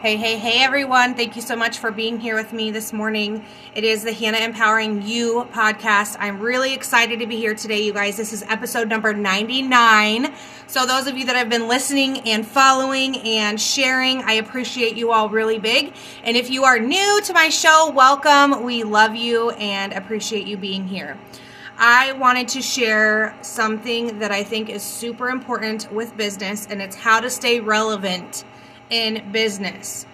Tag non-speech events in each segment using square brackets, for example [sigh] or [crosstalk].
Hey, hey, hey, everyone. Thank you so much for being here with me this morning. It is the Hannah Empowering You podcast. I'm really excited to be here today, you guys. This is episode number 99. So, those of you that have been listening and following and sharing, I appreciate you all really big. And if you are new to my show, welcome. We love you and appreciate you being here. I wanted to share something that I think is super important with business, and it's how to stay relevant in business.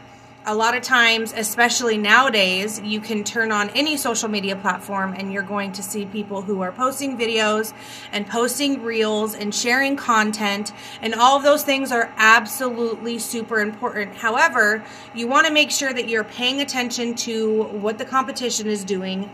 A lot of times, especially nowadays, you can turn on any social media platform and you're going to see people who are posting videos and posting reels and sharing content, and all of those things are absolutely super important. However, you want to make sure that you're paying attention to what the competition is doing,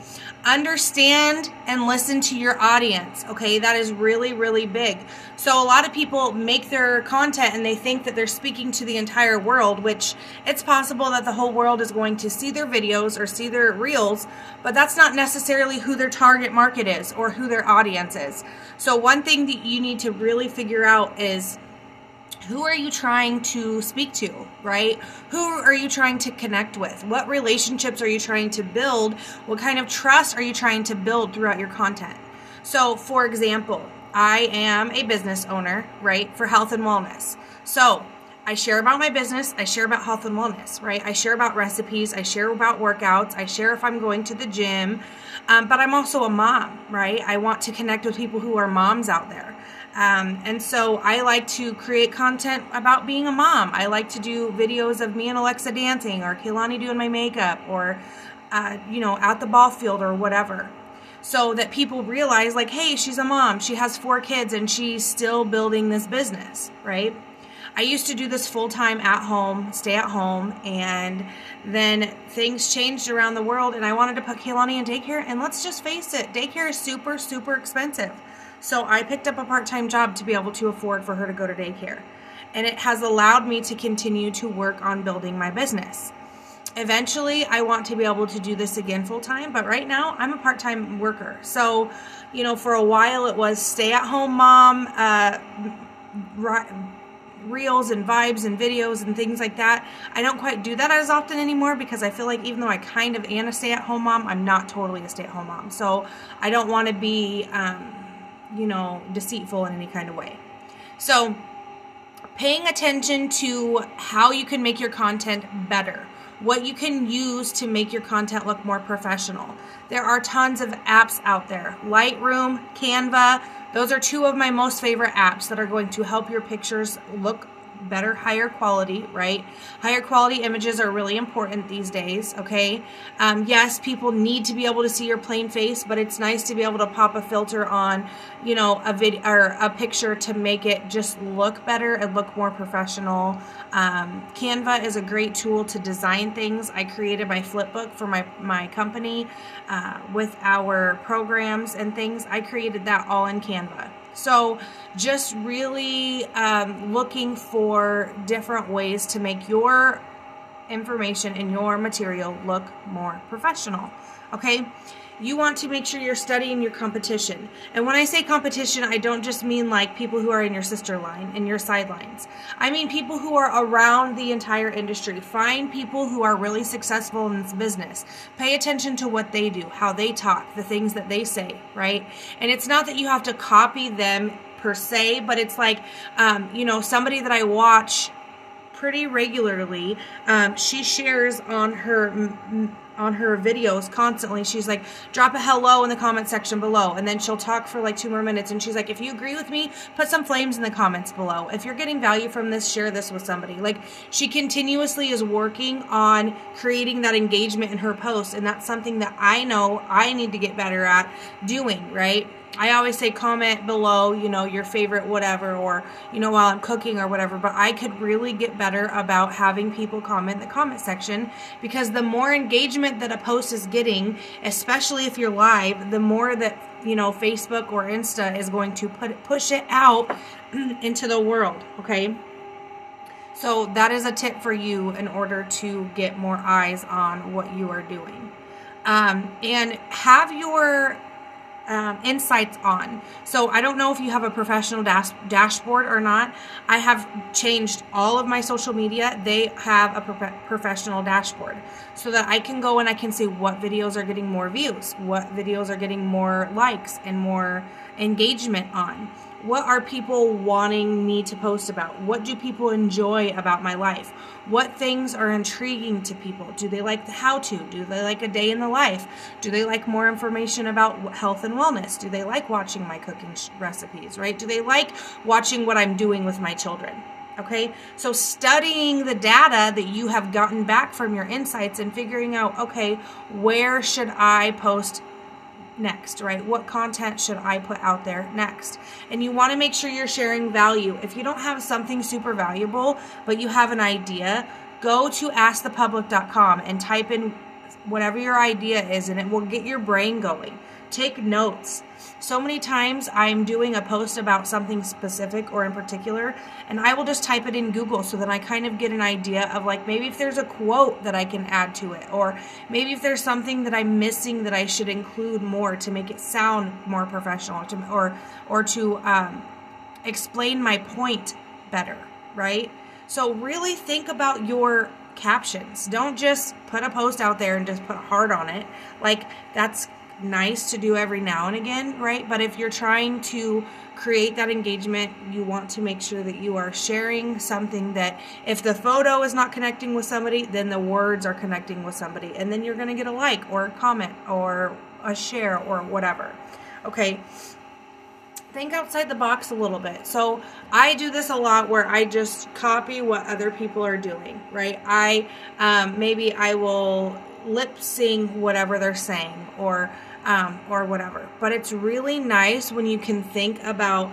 understand and listen to your audience. Okay, that is really, really big. So, a lot of people make their content and they think that they're speaking to the entire world, which it's possible that the whole world is going to see their videos or see their reels, but that's not necessarily who their target market is or who their audience is. So, one thing that you need to really figure out is who are you trying to speak to, right? Who are you trying to connect with? What relationships are you trying to build? What kind of trust are you trying to build throughout your content? So, for example, I am a business owner, right, for health and wellness. So, I share about my business, I share about health and wellness, right? I share about recipes, I share about workouts, I share if I'm going to the gym, um, but I'm also a mom, right? I want to connect with people who are moms out there. Um, and so I like to create content about being a mom. I like to do videos of me and Alexa dancing or Kaylani doing my makeup or, uh, you know, at the ball field or whatever. So that people realize, like, hey, she's a mom. She has four kids and she's still building this business, right? I used to do this full time at home, stay at home, and then things changed around the world, and I wanted to put Kaylani in daycare. And let's just face it, daycare is super, super expensive. So I picked up a part time job to be able to afford for her to go to daycare. And it has allowed me to continue to work on building my business. Eventually, I want to be able to do this again full time, but right now I'm a part time worker. So, you know, for a while it was stay at home mom, uh, reels and vibes and videos and things like that. I don't quite do that as often anymore because I feel like even though I kind of am a stay at home mom, I'm not totally a stay at home mom. So I don't want to be. Um, you know, deceitful in any kind of way. So, paying attention to how you can make your content better, what you can use to make your content look more professional. There are tons of apps out there Lightroom, Canva. Those are two of my most favorite apps that are going to help your pictures look better, higher quality, right? Higher quality images are really important these days, okay? Um, yes, people need to be able to see your plain face, but it's nice to be able to pop a filter on, you know, a video or a picture to make it just look better and look more professional. Um, Canva is a great tool to design things. I created my flipbook for my, my company uh, with our programs and things. I created that all in Canva. So, just really um, looking for different ways to make your information and your material look more professional. Okay? You want to make sure you're studying your competition. And when I say competition, I don't just mean like people who are in your sister line, in your sidelines. I mean people who are around the entire industry. Find people who are really successful in this business. Pay attention to what they do, how they talk, the things that they say, right? And it's not that you have to copy them per se, but it's like, um, you know, somebody that I watch pretty regularly. Um, she shares on her on her videos constantly. She's like, drop a hello in the comment section below. And then she'll talk for like two more minutes. And she's like, if you agree with me, put some flames in the comments below. If you're getting value from this, share this with somebody. Like, she continuously is working on creating that engagement in her posts. And that's something that I know I need to get better at doing, right? I always say comment below, you know, your favorite whatever, or, you know, while I'm cooking or whatever. But I could really get better about having people comment in the comment section because the more engagement that a post is getting, especially if you're live, the more that, you know, Facebook or Insta is going to put it, push it out [clears throat] into the world, okay? So that is a tip for you in order to get more eyes on what you are doing. Um, and have your um, insights on. So I don't know if you have a professional dash- dashboard or not. I have changed all of my social media. They have a pro- professional dashboard so that I can go and I can see what videos are getting more views, what videos are getting more likes and more engagement on. What are people wanting me to post about? What do people enjoy about my life? What things are intriguing to people? Do they like the how to? Do they like a day in the life? Do they like more information about health and wellness? Do they like watching my cooking recipes, right? Do they like watching what I'm doing with my children? Okay, so studying the data that you have gotten back from your insights and figuring out, okay, where should I post next, right? What content should I put out there next? And you want to make sure you're sharing value. If you don't have something super valuable, but you have an idea, go to askthepublic.com and type in whatever your idea is, and it will get your brain going. Take notes. So many times I'm doing a post about something specific or in particular, and I will just type it in Google so that I kind of get an idea of like maybe if there's a quote that I can add to it, or maybe if there's something that I'm missing that I should include more to make it sound more professional, to, or or to um, explain my point better, right? So really think about your captions. Don't just put a post out there and just put a heart on it. Like that's nice to do every now and again, right? But if you're trying to create that engagement, you want to make sure that you are sharing something that if the photo is not connecting with somebody, then the words are connecting with somebody. And then you're going to get a like or a comment or a share or whatever. Okay. Think outside the box a little bit. So, I do this a lot where I just copy what other people are doing, right? I um, maybe I will lip sync whatever they're saying or um, or whatever. But it's really nice when you can think about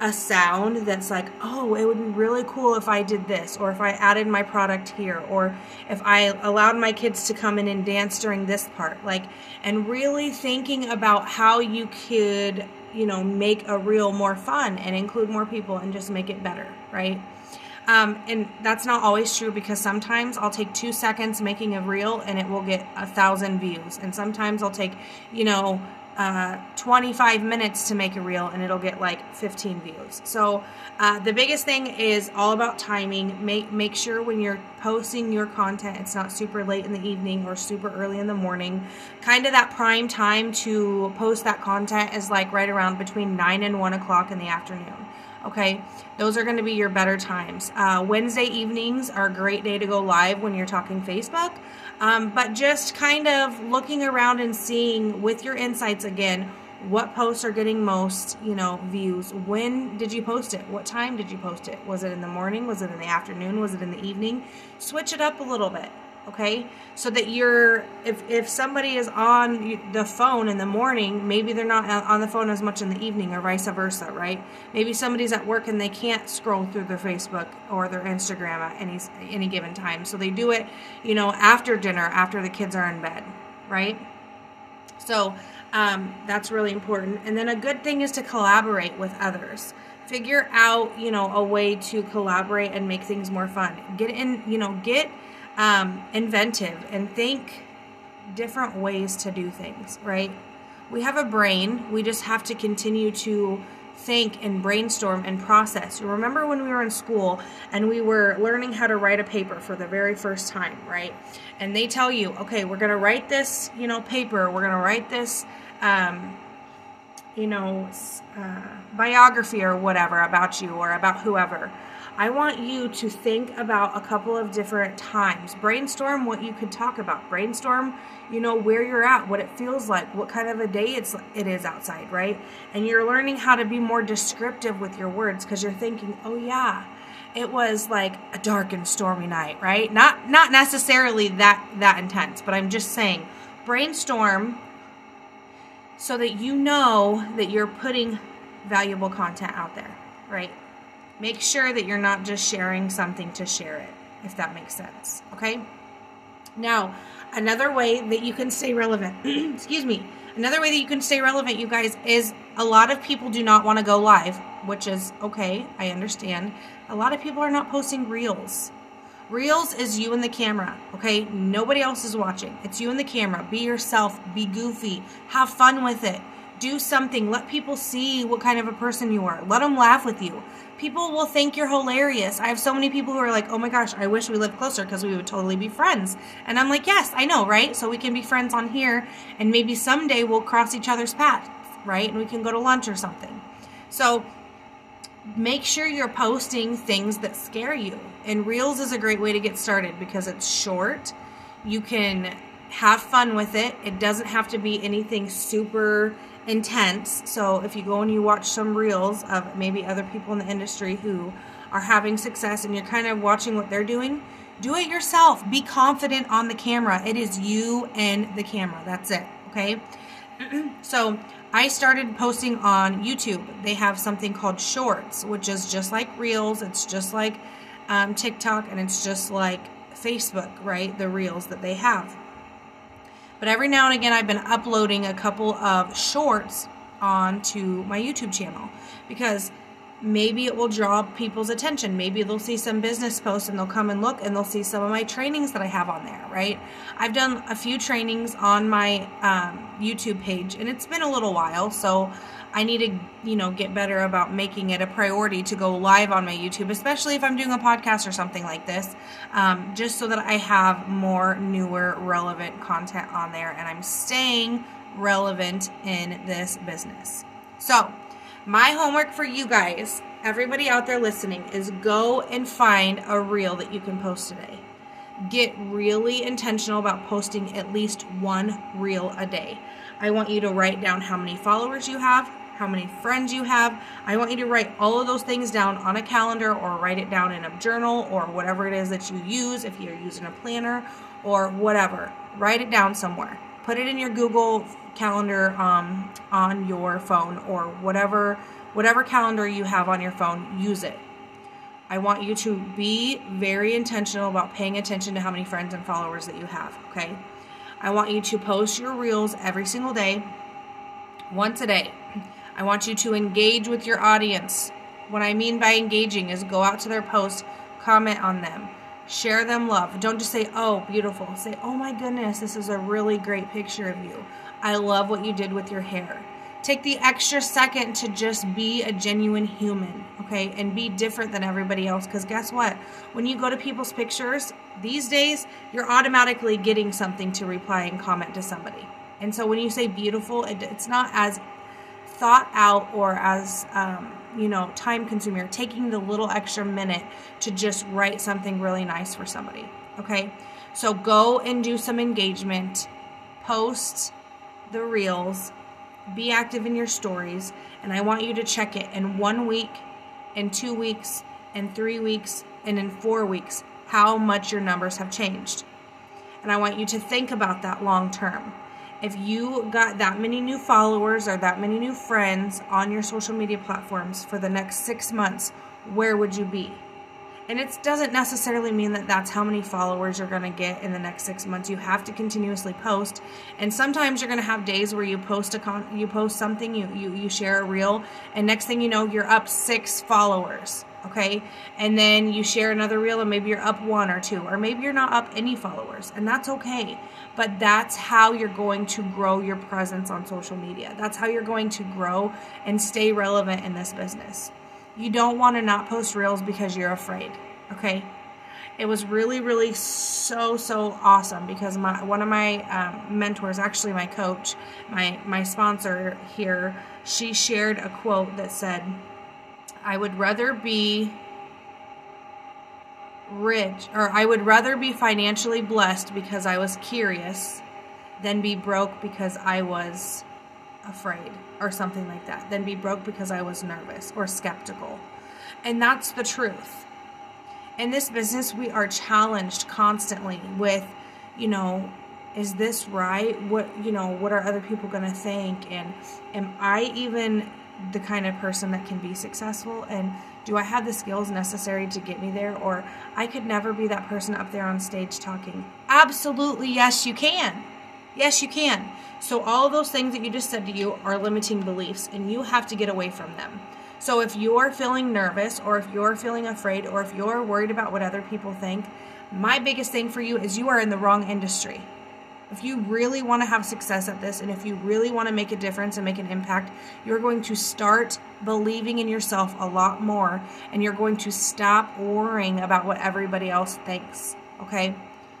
a sound that's like, oh, it would be really cool if I did this, or if I added my product here, or if I allowed my kids to come in and dance during this part. Like, and really thinking about how you could, you know, make a reel more fun and include more people and just make it better, right? Um, and that's not always true because sometimes I'll take two seconds making a reel and it will get a thousand views. And sometimes I'll take, you know, uh, 25 minutes to make a reel and it'll get like 15 views. So uh, the biggest thing is all about timing. Make make sure when you're posting your content, it's not super late in the evening or super early in the morning. Kind of that prime time to post that content is like right around between nine and one o'clock in the afternoon. Okay, those are going to be your better times. Uh, Wednesday evenings are a great day to go live when you're talking Facebook. Um, but just kind of looking around and seeing with your insights again what posts are getting most you know views? When did you post it? What time did you post it? Was it in the morning? Was it in the afternoon? Was it in the evening? Switch it up a little bit okay? So that you're if if somebody is on the phone in the morning maybe they're not on the phone as much in the evening or vice versa right? Maybe somebody's at work and they can't scroll through their facebook or their instagram at any any given time. So they do it you know after dinner after the kids are in bed right? So um, that's really important. And then a good thing is to collaborate with others. Figure out you know a way to collaborate and make things more fun. Get in you know get um, inventive and think different ways to do things, right? We have a brain, we just have to continue to think and brainstorm and process. You remember when we were in school and we were learning how to write a paper for the very first time, right? And they tell you, okay, we're going to write this, you know, paper, we're going to write this, um, you know, uh, biography or whatever about you or about whoever. I want you to think about a couple of different times. Brainstorm what you could talk about. Brainstorm, you know, where you're at, what it feels like, what kind of a day it's it is outside, right? And you're learning how to be more descriptive with your words because you're thinking, "Oh yeah, it was like a dark and stormy night, right? Not not necessarily that that intense, but I'm just saying brainstorm so that you know that you're putting valuable content out there, right? Make sure that you're not just sharing something to share it, if that makes sense. Okay? Now, another way that you can stay relevant, [clears throat] excuse me, another way that you can stay relevant, you guys, is a lot of people do not want to go live, which is okay, I understand. A lot of people are not posting reels. Reels is you and the camera, okay? Nobody else is watching. It's you and the camera. Be yourself, be goofy, have fun with it Do something. Let people see what kind of a person you are. Let them laugh with you. People will think you're hilarious. I have so many people who are like, oh my gosh, I wish we lived closer because we would totally be friends. And I'm like, yes, I know, right? So we can be friends on here and maybe someday we'll cross each other's paths, right? And we can go to lunch or something. So make sure you're posting things that scare you. And Reels is a great way to get started because it's short. You can have fun with it. It doesn't have to be anything super intense. So if you go and you watch some reels of maybe other people in the industry who are having success and you're kind of watching what they're doing, do it yourself. Be confident on the camera. It is you and the camera. That's it. Okay. [clears throat] so I started posting on YouTube. They have something called Shorts, which is just like Reels. It's just like um, TikTok and it's just like Facebook, right? The Reels that they have. But every now and again, I've been uploading a couple of shorts onto my YouTube channel because maybe it will draw people's attention. Maybe they'll see some business posts and they'll come and look and they'll see some of my trainings that I have on there, right? I've done a few trainings on my um, YouTube page and it's been a little while, so I need to, you know, get better about making it a priority to go live on my YouTube, especially if I'm doing a podcast or something like this, um, just so that I have more newer, relevant content on there and I'm staying relevant in this business. So, my homework for you guys, everybody out there listening, is go and find a reel that you can post today. Get really intentional about posting at least one reel a day. I want you to write down how many followers you have, how many friends you have. I want you to write all of those things down on a calendar or write it down in a journal or whatever it is that you use if you're using a planner or whatever. Write it down somewhere. Put it in your Google calendar um, on your phone or whatever whatever calendar you have on your phone, use it. I want you to be very intentional about paying attention to how many friends and followers that you have, okay? I want you to post your reels every single day, once a day. I want you to engage with your audience. What I mean by engaging is go out to their posts, comment on them, share them love. Don't just say, oh, beautiful. Say, oh my goodness, this is a really great picture of you. I love what you did with your hair. Take the extra second to just be a genuine human, okay? And be different than everybody else. Because guess what? When you go to people's pictures, these days, you're automatically getting something to reply and comment to somebody. And so when you say beautiful, it, it's not as thought out or as um, you know time consuming or taking the little extra minute to just write something really nice for somebody okay? So go and do some engagement post the reels be active in your stories and i want you to check it in one week in two weeks in three weeks and in four weeks how much your numbers have changed. And i want you to think about that long term if you got that many new followers or that many new friends on your social media platforms for the next six months, where would you be? And it doesn't necessarily mean that that's how many followers you're going to get in the next six months. You have to continuously post, and sometimes you're going to have days where you post a con- you post something, you you you share a reel, and next thing you know, you're up six followers okay? And then you share another reel and maybe you're up one or two, or maybe you're not up any followers, and that's okay. But that's how you're going to grow your presence on social media. That's how you're going to grow and stay relevant in this business. You don't want to not post reels because you're afraid, okay? It was really, really so, so awesome because my one of my um, mentors, actually my coach, my my sponsor here, she shared a quote that said, I would rather be rich, or I would rather be financially blessed because I was curious than be broke because I was afraid or something like that, than be broke because I was nervous or skeptical. And that's the truth. In this business, we are challenged constantly with, you know, is this right? What, you know, what are other people going to think? And am I even the kind of person that can be successful and do I have the skills necessary to get me there or I could never be that person up there on stage talking. Absolutely yes you can. Yes you can. So all those things that you just said to you are limiting beliefs and you have to get away from them. So if you're feeling nervous or if you're feeling afraid or if you're worried about what other people think, my biggest thing for you is you are in the wrong industry. If you really want to have success at this and if you really want to make a difference and make an impact, you're going to start believing in yourself a lot more and you're going to stop worrying about what everybody else thinks. Okay?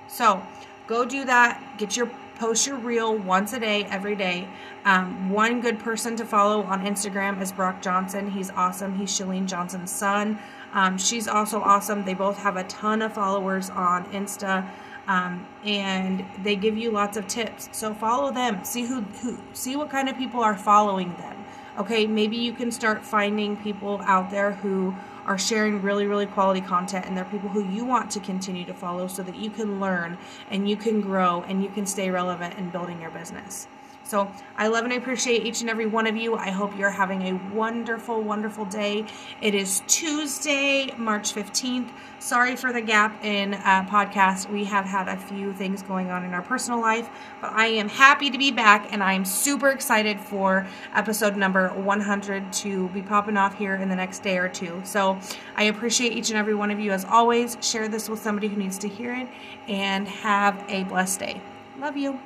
So go do that. Get your post your reel once a day, every day. Um, one good person to follow on Instagram is Brock Johnson. He's awesome. He's Chalene Johnson's son. Um, she's also awesome. They both have a ton of followers on Insta. Um, and they give you lots of tips. So follow them. See who, who see what kind of people are following them. Okay, maybe you can start finding people out there who are sharing really, really quality content and they're people who you want to continue to follow so that you can learn and you can grow and you can stay relevant in building your business. So I love and appreciate each and every one of you. I hope you're having a wonderful, wonderful day. It is Tuesday, March 15th. Sorry for the gap in uh, podcast. We have had a few things going on in our personal life, but I am happy to be back and I'm super excited for episode number 100 to be popping off here in the next day or two. So I appreciate each and every one of you as always. Share this with somebody who needs to hear it and have a blessed day. Love you.